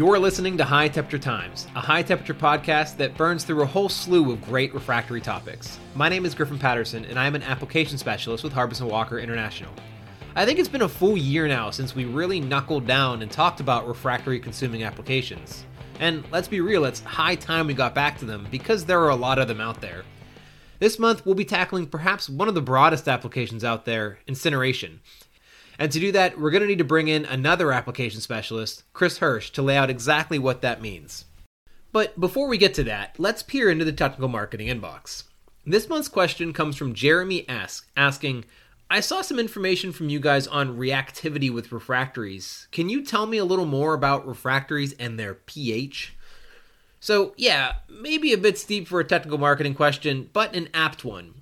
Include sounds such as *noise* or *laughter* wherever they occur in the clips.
You're listening to High Temperature Times, a high temperature podcast that burns through a whole slew of great refractory topics. My name is Griffin Patterson, and I am an application specialist with Harbison Walker International. I think it's been a full year now since we really knuckled down and talked about refractory consuming applications. And let's be real, it's high time we got back to them because there are a lot of them out there. This month, we'll be tackling perhaps one of the broadest applications out there incineration. And to do that, we're going to need to bring in another application specialist, Chris Hirsch, to lay out exactly what that means. But before we get to that, let's peer into the technical marketing inbox. This month's question comes from Jeremy Ask, asking, I saw some information from you guys on reactivity with refractories. Can you tell me a little more about refractories and their pH? So, yeah, maybe a bit steep for a technical marketing question, but an apt one.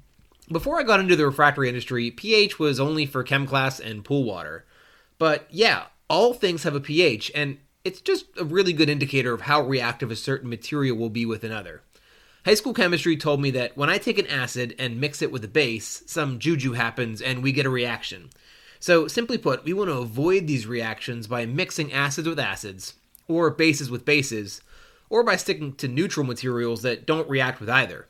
Before I got into the refractory industry, pH was only for chem class and pool water. But yeah, all things have a pH, and it's just a really good indicator of how reactive a certain material will be with another. High school chemistry told me that when I take an acid and mix it with a base, some juju happens and we get a reaction. So, simply put, we want to avoid these reactions by mixing acids with acids, or bases with bases, or by sticking to neutral materials that don't react with either.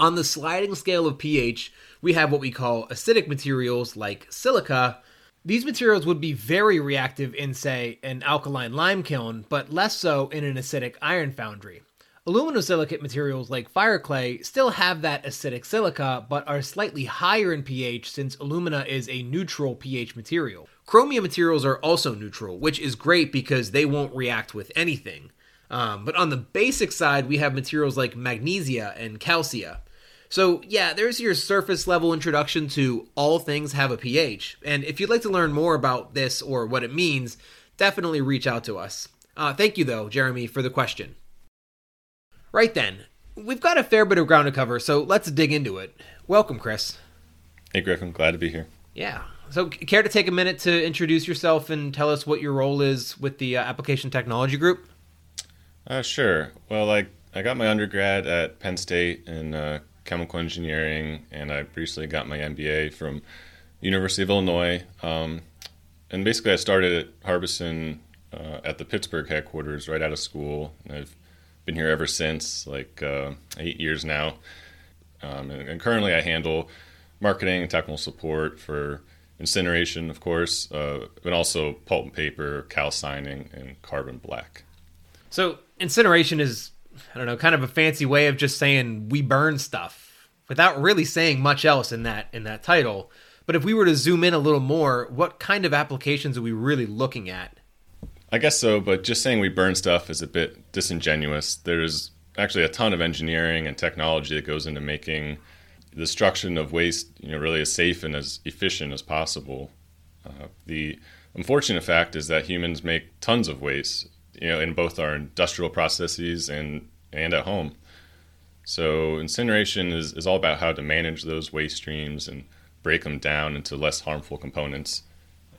On the sliding scale of pH, we have what we call acidic materials like silica. These materials would be very reactive in, say, an alkaline lime kiln, but less so in an acidic iron foundry. Aluminosilicate materials like fire clay still have that acidic silica, but are slightly higher in pH since alumina is a neutral pH material. Chromium materials are also neutral, which is great because they won't react with anything. Um, but on the basic side, we have materials like magnesia and calcia. So, yeah, there's your surface level introduction to all things have a pH. And if you'd like to learn more about this or what it means, definitely reach out to us. Uh, thank you, though, Jeremy, for the question. Right then, we've got a fair bit of ground to cover, so let's dig into it. Welcome, Chris. Hey, Griffin. Glad to be here. Yeah. So, care to take a minute to introduce yourself and tell us what your role is with the uh, Application Technology Group? Uh, sure. Well, I, I got my undergrad at Penn State in uh, chemical engineering, and I recently got my MBA from University of Illinois. Um, and basically, I started at Harbison uh, at the Pittsburgh headquarters right out of school. And I've been here ever since, like uh, eight years now. Um, and, and, currently, I handle marketing and technical support for incineration, of course, uh, but also pulp and paper, calcining, and carbon black. So, incineration is I don't know, kind of a fancy way of just saying we burn stuff without really saying much else in that in that title. But if we were to zoom in a little more, what kind of applications are we really looking at? I guess so, but just saying we burn stuff is a bit disingenuous. There's actually a ton of engineering and technology that goes into making the destruction of waste, you know, really as safe and as efficient as possible. Uh, the unfortunate fact is that humans make tons of waste, you know, in both our industrial processes and and at home. So incineration is, is all about how to manage those waste streams and break them down into less harmful components,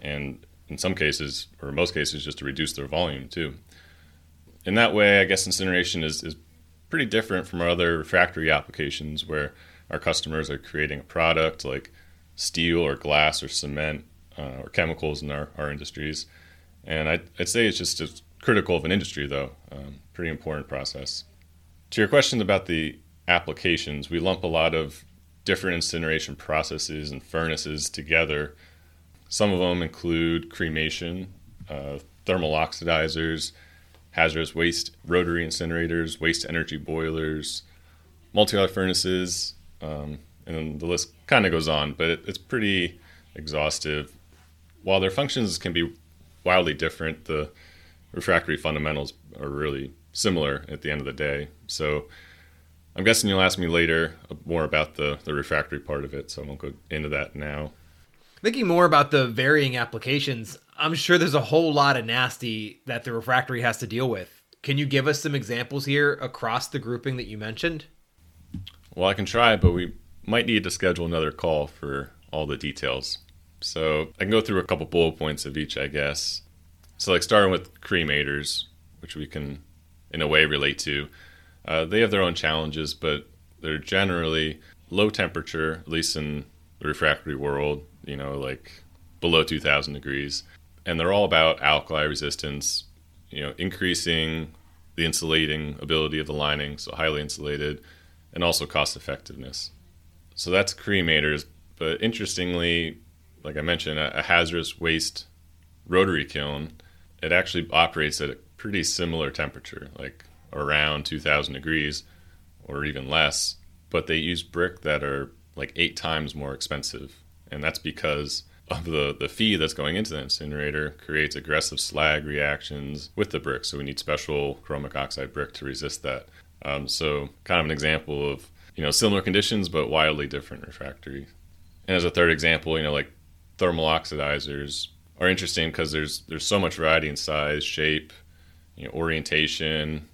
and in some cases, or most cases, just to reduce their volume too. In that way, I guess incineration is, is pretty different from our other refractory applications where our customers are creating a product like steel or glass or cement uh, or chemicals in our, our industries. And I'd, I'd say it's just critical of an industry, though. Um, pretty important process. To your question about the applications, we lump a lot of different incineration processes and furnaces together. Some of them include cremation, uh, thermal oxidizers, hazardous waste rotary incinerators, waste energy boilers, multi furnaces, um, and the list kind of goes on, but it, it's pretty exhaustive. While their functions can be wildly different, the refractory fundamentals are really similar at the end of the day. So I'm guessing you'll ask me later more about the, the refractory part of it, so I won't go into that now. Thinking more about the varying applications, I'm sure there's a whole lot of nasty that the refractory has to deal with. Can you give us some examples here across the grouping that you mentioned? Well, I can try, but we might need to schedule another call for all the details. So I can go through a couple bullet points of each, I guess. So, like starting with cremators, which we can in a way relate to. Uh, they have their own challenges, but they're generally low temperature, at least in the refractory world, you know, like below 2000 degrees. And they're all about alkali resistance you know, increasing the insulating ability of the lining, so highly insulated, and also cost effectiveness. So that's cremators. But interestingly, like I mentioned, a, a hazardous waste rotary kiln, it actually operates at a pretty similar temperature, like around 2000 degrees or even less. But they use brick that are like eight times more expensive. And that's because of the, the feed that's going into the incinerator creates aggressive slag reactions with the brick. So we need special chromic oxide brick to resist that. Um, so kind of an example of you know similar conditions but wildly different refractory. And as a third example, you know like thermal oxidizers are interesting because there's there's so much variety in size, shape, you know, orientation,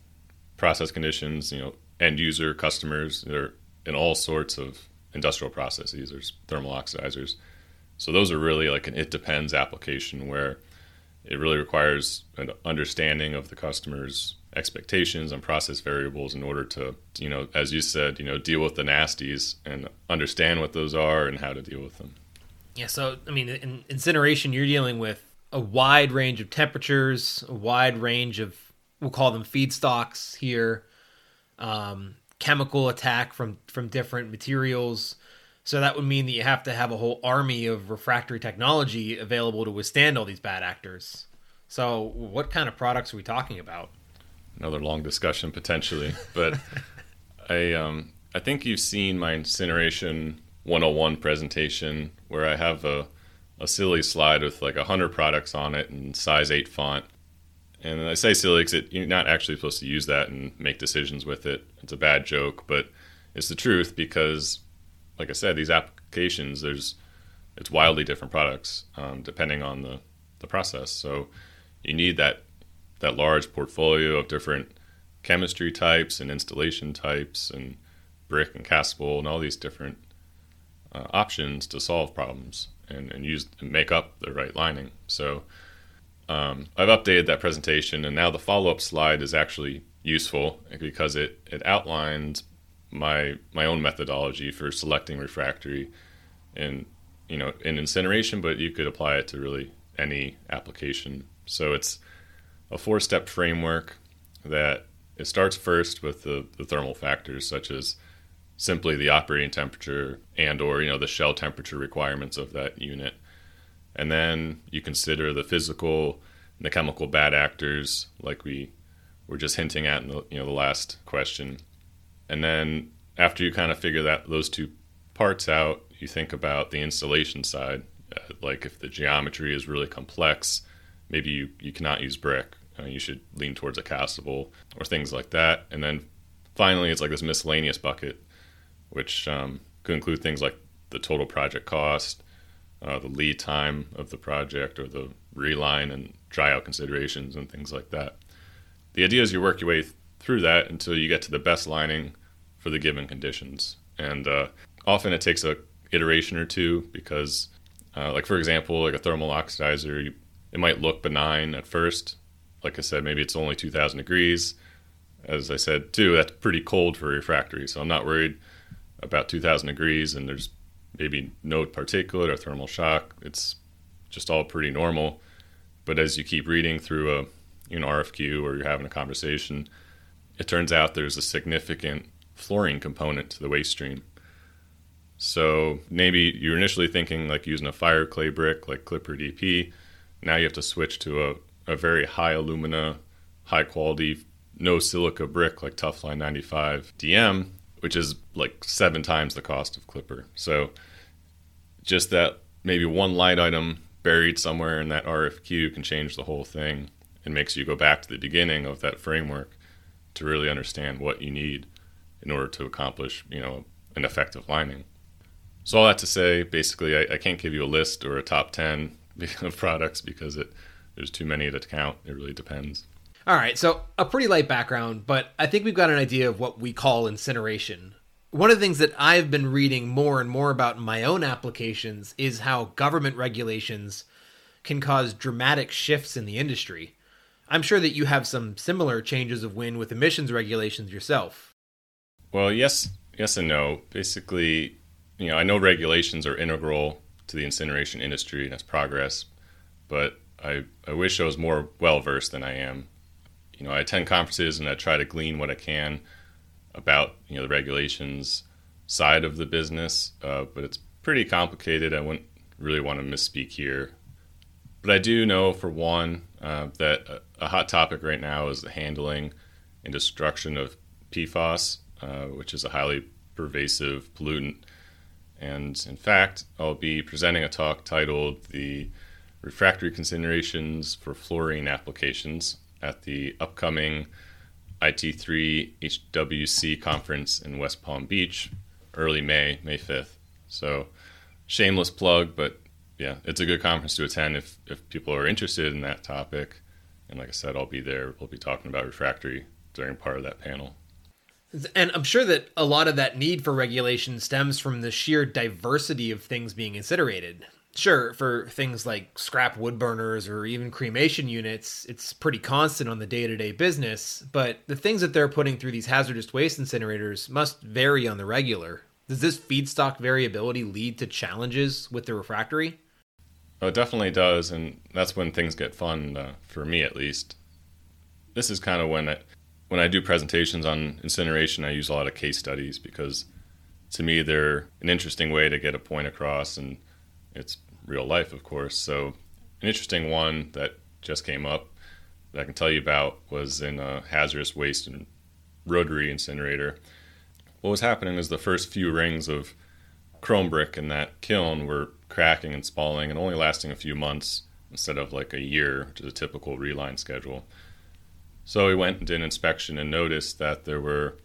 process conditions. You know, end user customers. They're in all sorts of industrial processes. There's thermal oxidizers. So those are really like an it depends application where it really requires an understanding of the customer's expectations and process variables in order to, you know, as you said, you know, deal with the nasties and understand what those are and how to deal with them. Yeah, so I mean, in incineration, you're dealing with a wide range of temperatures, a wide range of we'll call them feedstocks here, um, chemical attack from from different materials. So that would mean that you have to have a whole army of refractory technology available to withstand all these bad actors. So, what kind of products are we talking about? Another long discussion potentially, but *laughs* I um, I think you've seen my incineration 101 presentation where I have a a silly slide with like 100 products on it and size 8 font. And I say silly because you're not actually supposed to use that and make decisions with it. It's a bad joke, but it's the truth because like I said, these applications, there's it's wildly different products um, depending on the, the process. So you need that that large portfolio of different chemistry types and installation types and brick and castable and all these different uh, options to solve problems and, and use and make up the right lining. So um, I've updated that presentation and now the follow up slide is actually useful because it, it outlines my my own methodology for selecting refractory in you know in incineration, but you could apply it to really any application. So it's a four step framework that it starts first with the, the thermal factors such as simply the operating temperature and or you know the shell temperature requirements of that unit and then you consider the physical and the chemical bad actors like we were just hinting at in the you know the last question and then after you kind of figure that those two parts out, you think about the installation side. Uh, like if the geometry is really complex, maybe you, you cannot use brick. Uh, you should lean towards a castable or things like that. And then finally, it's like this miscellaneous bucket, which um, could include things like the total project cost, uh, the lead time of the project, or the reline and dry out considerations and things like that. The idea is you work your way through that until you get to the best lining for the given conditions. And uh, often it takes a iteration or two because, uh, like for example, like a thermal oxidizer, you, it might look benign at first. Like I said, maybe it's only 2,000 degrees. As I said too, that's pretty cold for refractory, so I'm not worried about 2,000 degrees and there's maybe no particulate or thermal shock. It's just all pretty normal. But as you keep reading through a you know RFQ or you're having a conversation, it turns out there's a significant fluorine component to the waste stream. So maybe you're initially thinking like using a fire clay brick like Clipper DP. Now you have to switch to a, a very high alumina, high quality, no silica brick like Tufline 95 DM, which is like seven times the cost of Clipper. So just that maybe one light item buried somewhere in that RFQ can change the whole thing and makes you go back to the beginning of that framework to really understand what you need in order to accomplish, you know, an effective lining. So all that to say, basically, I, I can't give you a list or a top ten *laughs* of products because it there's too many to count. It really depends. All right, so a pretty light background, but I think we've got an idea of what we call incineration. One of the things that I've been reading more and more about in my own applications is how government regulations can cause dramatic shifts in the industry. I'm sure that you have some similar changes of wind with emissions regulations yourself. Well, yes, yes and no. Basically, you know, I know regulations are integral to the incineration industry and its progress, but I, I wish I was more well versed than I am. You know, I attend conferences and I try to glean what I can about you know the regulations side of the business, uh, but it's pretty complicated. I wouldn't really want to misspeak here, but I do know for one uh, that a, a, hot topic right now is the handling and destruction of PFAS, uh, which is a highly pervasive pollutant. And in fact, I'll be presenting a talk titled "The Refractory Considerations for Fluorine Applications" at the upcoming IT3 HWC conference in West Palm Beach, early May, May 5th. So, shameless plug, but yeah, it's a good conference to attend if, if people are interested in that topic. And like I said, I'll be there. We'll be talking about refractory during part of that panel. And I'm sure that a lot of that need for regulation stems from the sheer diversity of things being incinerated sure for things like scrap wood burners or even cremation units it's pretty constant on the day-to-day business but the things that they're putting through these hazardous waste incinerators must vary on the regular. Does this feedstock variability lead to challenges with the refractory? Oh it definitely does and that's when things get fun uh, for me at least. This is kind of when I, when I do presentations on incineration i use a lot of case studies because to me they're an interesting way to get a point across and it's real life, of course. So, an interesting one that just came up that I can tell you about was in a hazardous waste and rotary incinerator. What was happening is the first few rings of chrome brick in that kiln were cracking and spalling and only lasting a few months instead of like a year, which is a typical reline schedule. So we went and did an inspection and noticed that there were,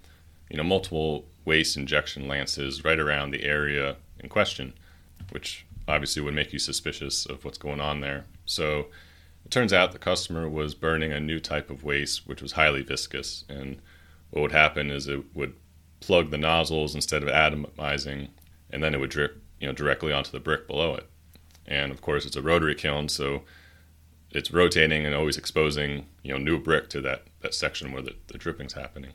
you know, multiple waste injection lances right around the area in question, which obviously would make you suspicious of what's going on there. So it turns out the customer was burning a new type of waste, which was highly viscous. And what would happen is it would plug the nozzles instead of atomizing, and then it would drip, you know, directly onto the brick below it. And of course, it's a rotary kiln, so it's rotating and always exposing, you know, new brick to that that section where the, the dripping's happening.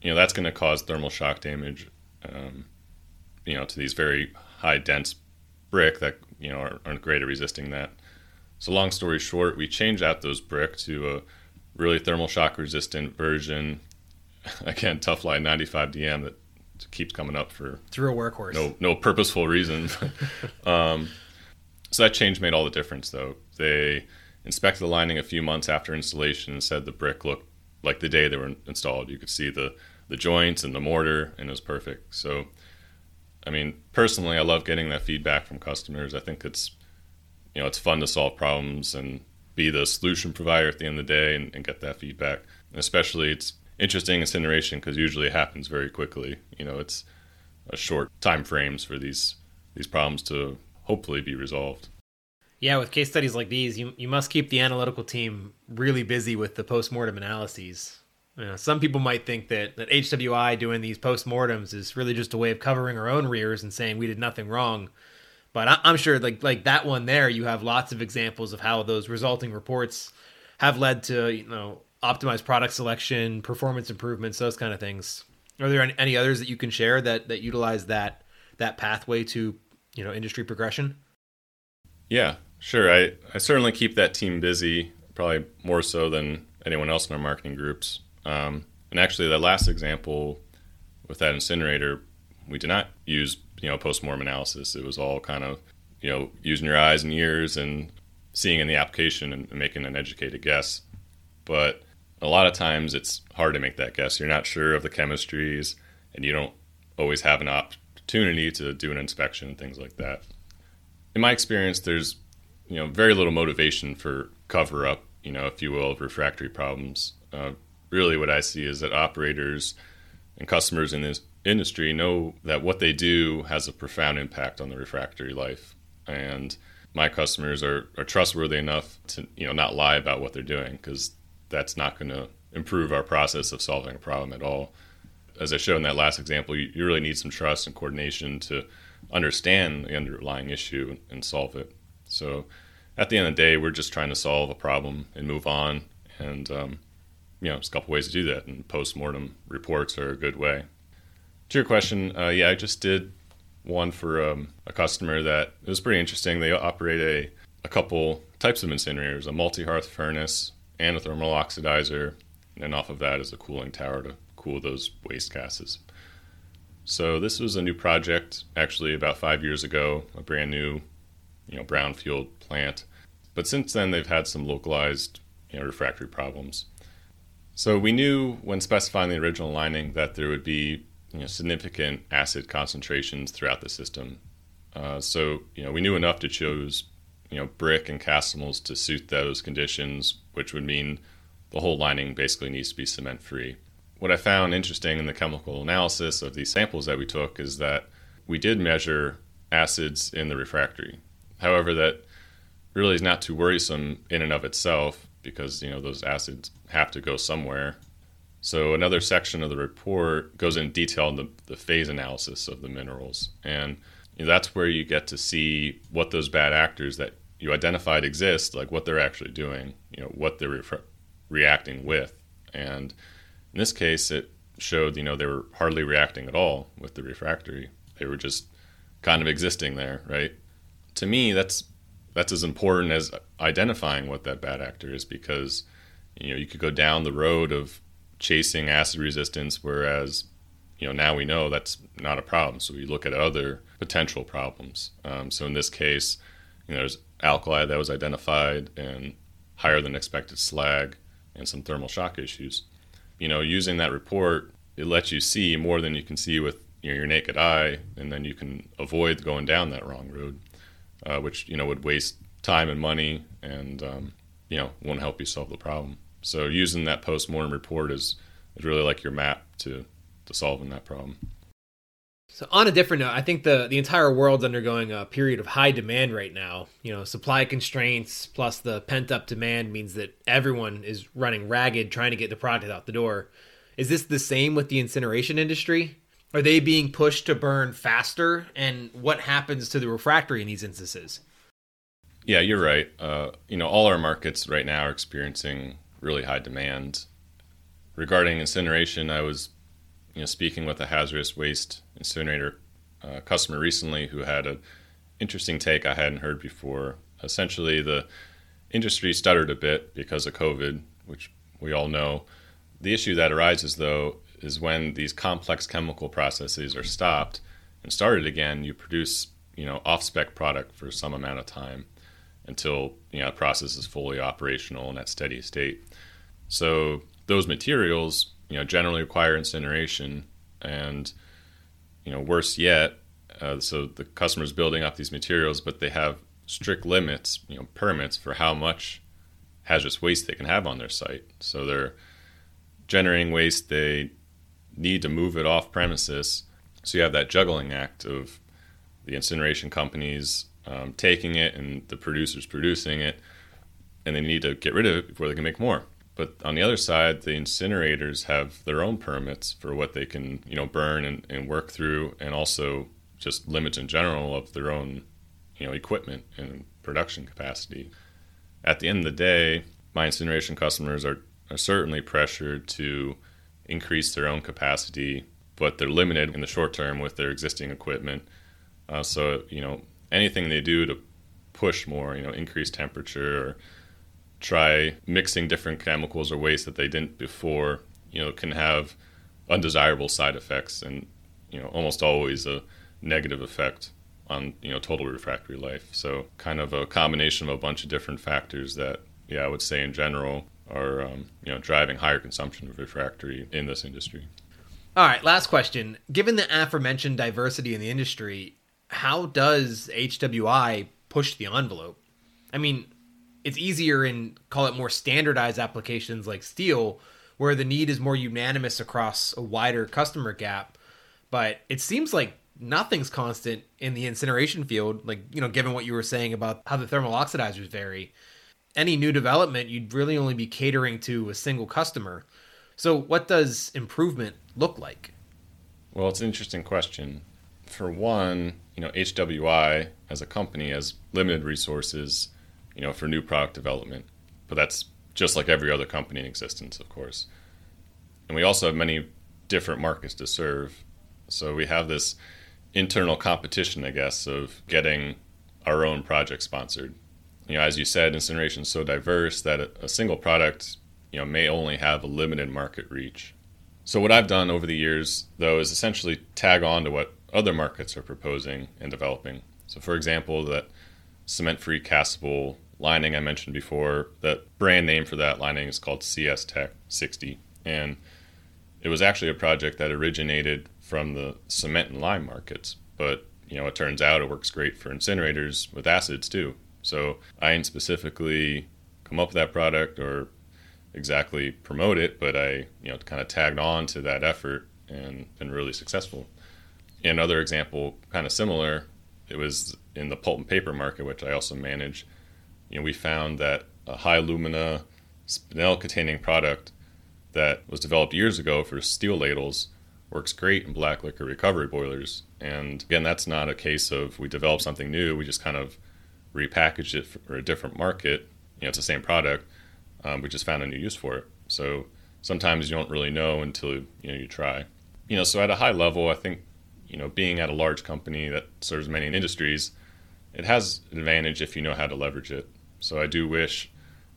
You know, that's going to cause thermal shock damage, um, you know, to these very high dense brick that you know are, aren't great at resisting that. So long story short, we changed out those brick to a really thermal shock resistant version. *laughs* Again, Tufline 95 DM that keeps coming up for through a workhorse. No, no purposeful reason. *laughs* um, so that change made all the difference, though. They inspected the lining a few months after installation and said the brick looked like the day they were installed. You could see the the joints and the mortar, and it was perfect. So I mean, personally, I love getting that feedback from customers. I think it's, you know, it's fun to solve problems and be the solution provider at the end of the day and, and get that feedback. And especially, it's interesting incineration because usually it happens very quickly. You know, it's a short time frames for these these problems to hopefully be resolved. Yeah, with case studies like these, you you must keep the analytical team really busy with the postmortem analyses. Some people might think that, that HWI doing these postmortems is really just a way of covering our own rears and saying we did nothing wrong. But I, I'm sure, like like that one there, you have lots of examples of how those resulting reports have led to you know optimized product selection, performance improvements, those kind of things. Are there any others that you can share that that utilize that that pathway to you know industry progression? Yeah, sure. I I certainly keep that team busy, probably more so than anyone else in our marketing groups. Um, and actually, the last example with that incinerator, we did not use you know post-mortem analysis. It was all kind of you know using your eyes and ears and seeing in the application and making an educated guess. But a lot of times it's hard to make that guess. You're not sure of the chemistries, and you don't always have an opportunity to do an inspection and things like that. In my experience, there's you know very little motivation for cover up, you know, if you will, of refractory problems. Uh, really what I see is that operators and customers in this industry know that what they do has a profound impact on the refractory life. And my customers are, are trustworthy enough to you know not lie about what they're doing because that's not going to improve our process of solving a problem at all. As I showed in that last example, you, you really need some trust and coordination to understand the underlying issue and solve it. So at the end of the day, we're just trying to solve a problem and move on. And um, you know, there's a couple ways to do that, and post-mortem reports are a good way. To your question, uh, yeah, I just did one for um, a customer that it was pretty interesting. They operate a, a couple types of incinerators, a multi-hearth furnace and a thermal oxidizer, and then off of that is a cooling tower to cool those waste gases. So this was a new project, actually about five years ago, a brand new, you know, brownfield plant. But since then, they've had some localized, you know, refractory problems. So we knew when specifying the original lining that there would be you know, significant acid concentrations throughout the system. Uh, so you know we knew enough to choose you know brick and castables to suit those conditions, which would mean the whole lining basically needs to be cement free. What I found interesting in the chemical analysis of these samples that we took is that we did measure acids in the refractory. However, that really is not too worrisome in and of itself because you know those acids have to go somewhere. So another section of the report goes in detail in the, the phase analysis of the minerals, and you know, that's where you get to see what those bad actors that you identified exist, like what they're actually doing, you know, what they're re- reacting with, and in this case, it showed you know they were hardly reacting at all with the refractory; they were just kind of existing there, right? To me, that's that's as important as identifying what that bad actor is because you know you could go down the road of chasing acid resistance, whereas you know now we know that's not a problem. So we look at other potential problems. Um, so in this case, you know, there's alkali that was identified and higher than expected slag and some thermal shock issues. You know, using that report, it lets you see more than you can see with your naked eye, and then you can avoid going down that wrong road, uh, which you know would waste time and money, and um, you know won't help you solve the problem. So using that post-mortem report is, is really like your map to, to solving that problem. So on a different note, I think the the entire world's undergoing a period of high demand right now. You know, supply constraints plus the pent up demand means that everyone is running ragged trying to get the product out the door. Is this the same with the incineration industry? Are they being pushed to burn faster? And what happens to the refractory in these instances? Yeah, you're right. Uh, you know, all our markets right now are experiencing really high demand. Regarding incineration, I was you know speaking with a hazardous waste incinerator uh, customer recently who had an interesting take I hadn't heard before. Essentially, the industry stuttered a bit because of COVID, which we all know. The issue that arises, though, is when these complex chemical processes are stopped and started again, you produce you know off-spec product for some amount of time until you know the process is fully operational and at steady state. So those materials, you know, generally require incineration, and you know, worse yet, uh, so the customer's building up these materials, but they have strict limits, you know, permits for how much hazardous waste they can have on their site. So they're generating waste, they need to move it off premises. So you have that juggling act of the incineration companies um, taking it and the producers producing it, and they need to get rid of it before they can make more. But on the other side, the incinerators have their own permits for what they can, you know, burn and, and work through, and also just limits in general of their own, you know, equipment and production capacity. At the end of the day, my incineration customers are, are certainly pressured to increase their own capacity, but they're limited in the short term with their existing equipment. Uh, so, you know, anything they do to push more, you know, increase temperature or try mixing different chemicals or waste that they didn't before, you know, can have undesirable side effects and, you know, almost always a negative effect on, you know, total refractory life. So kind of a combination of a bunch of different factors that, yeah, I would say in general are, um, you know, driving higher consumption of refractory in this industry. All right, last question. Given the aforementioned diversity in the industry, how does HWI push the envelope? I mean, it's easier in call it more standardized applications like steel where the need is more unanimous across a wider customer gap but it seems like nothing's constant in the incineration field like you know given what you were saying about how the thermal oxidizers vary any new development you'd really only be catering to a single customer so what does improvement look like well it's an interesting question for one you know hwi as a company has limited resources you know, for new product development. But that's just like every other company in existence, of course. And we also have many different markets to serve. So we have this internal competition, I guess, of getting our own project sponsored. You know, as you said, incineration is so diverse that a, single product, you know, may only have a limited market reach. So what I've done over the years, though, is essentially tag on to what other markets are proposing and developing. So, for example, that cement-free castable lining I mentioned before, that brand name for that lining is called CS Tech 60, and it was actually a project that originated from the cement and lime markets, but you know, it turns out it works great for incinerators with acids too. So I didn't specifically come up with that product or exactly promote it, but I, you know, kind of tagged on to that effort and been really successful. Another example, kind of similar, it was in the pulp and paper market, which I also manage. You know, we found that a high alumina spinel containing product that was developed years ago for steel ladles works great in black liquor recovery boilers. And again, that's not a case of we developed something new, we just kind of repackaged it for a different market. You know, it's the same product, um, we just found a new use for it. So sometimes you don't really know until you know you try. You know, so at a high level, I think you know being at a large company that serves many industries, it has an advantage if you know how to leverage it. So I do wish,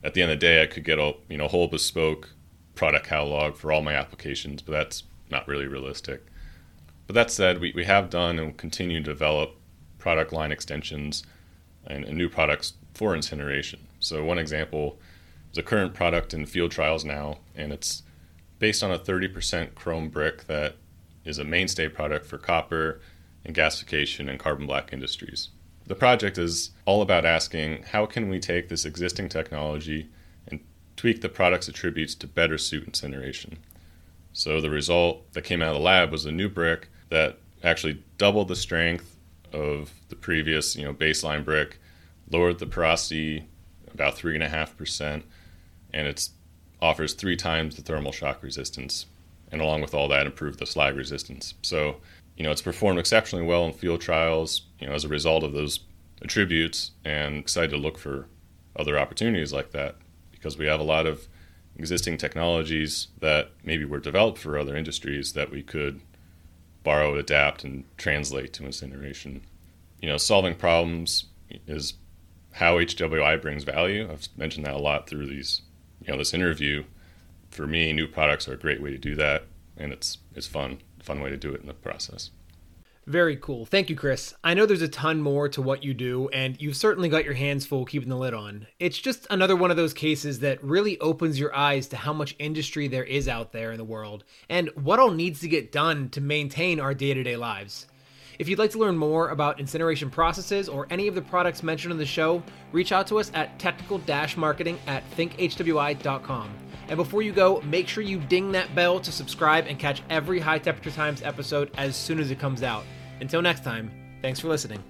at the end of the day, I could get a you know whole bespoke product catalog for all my applications, but that's not really realistic. But that said, we, we have done and will continue to develop product line extensions and, and new products for incineration. So, one example is a current product in field trials now, and it's based on a 30% chrome brick that is a mainstay product for copper and gasification and carbon black industries. The project is all about asking how can we take this existing technology and tweak the product's attributes to better suit incineration. So the result that came out of the lab was a new brick that actually doubled the strength of the previous, you know, baseline brick, lowered the porosity about three and a half percent, and it offers three times the thermal shock resistance, and along with all that, improved the slag resistance. So, you know, it's performed exceptionally well in field trials. You know, as a result of those attributes, and excited to look for other opportunities like that because we have a lot of existing technologies that maybe were developed for other industries that we could borrow, adapt, and translate to incineration. You know, solving problems is how HWI brings value. I've mentioned that a lot through these, you know, this interview. For me, new products are a great way to do that, and it's it's fun, fun way to do it in the process. Very cool. Thank you, Chris. I know there's a ton more to what you do, and you've certainly got your hands full keeping the lid on. It's just another one of those cases that really opens your eyes to how much industry there is out there in the world and what all needs to get done to maintain our day to day lives. If you'd like to learn more about incineration processes or any of the products mentioned in the show, reach out to us at technical marketing at thinkhwi.com. And before you go, make sure you ding that bell to subscribe and catch every High Temperature Times episode as soon as it comes out. Until next time, thanks for listening.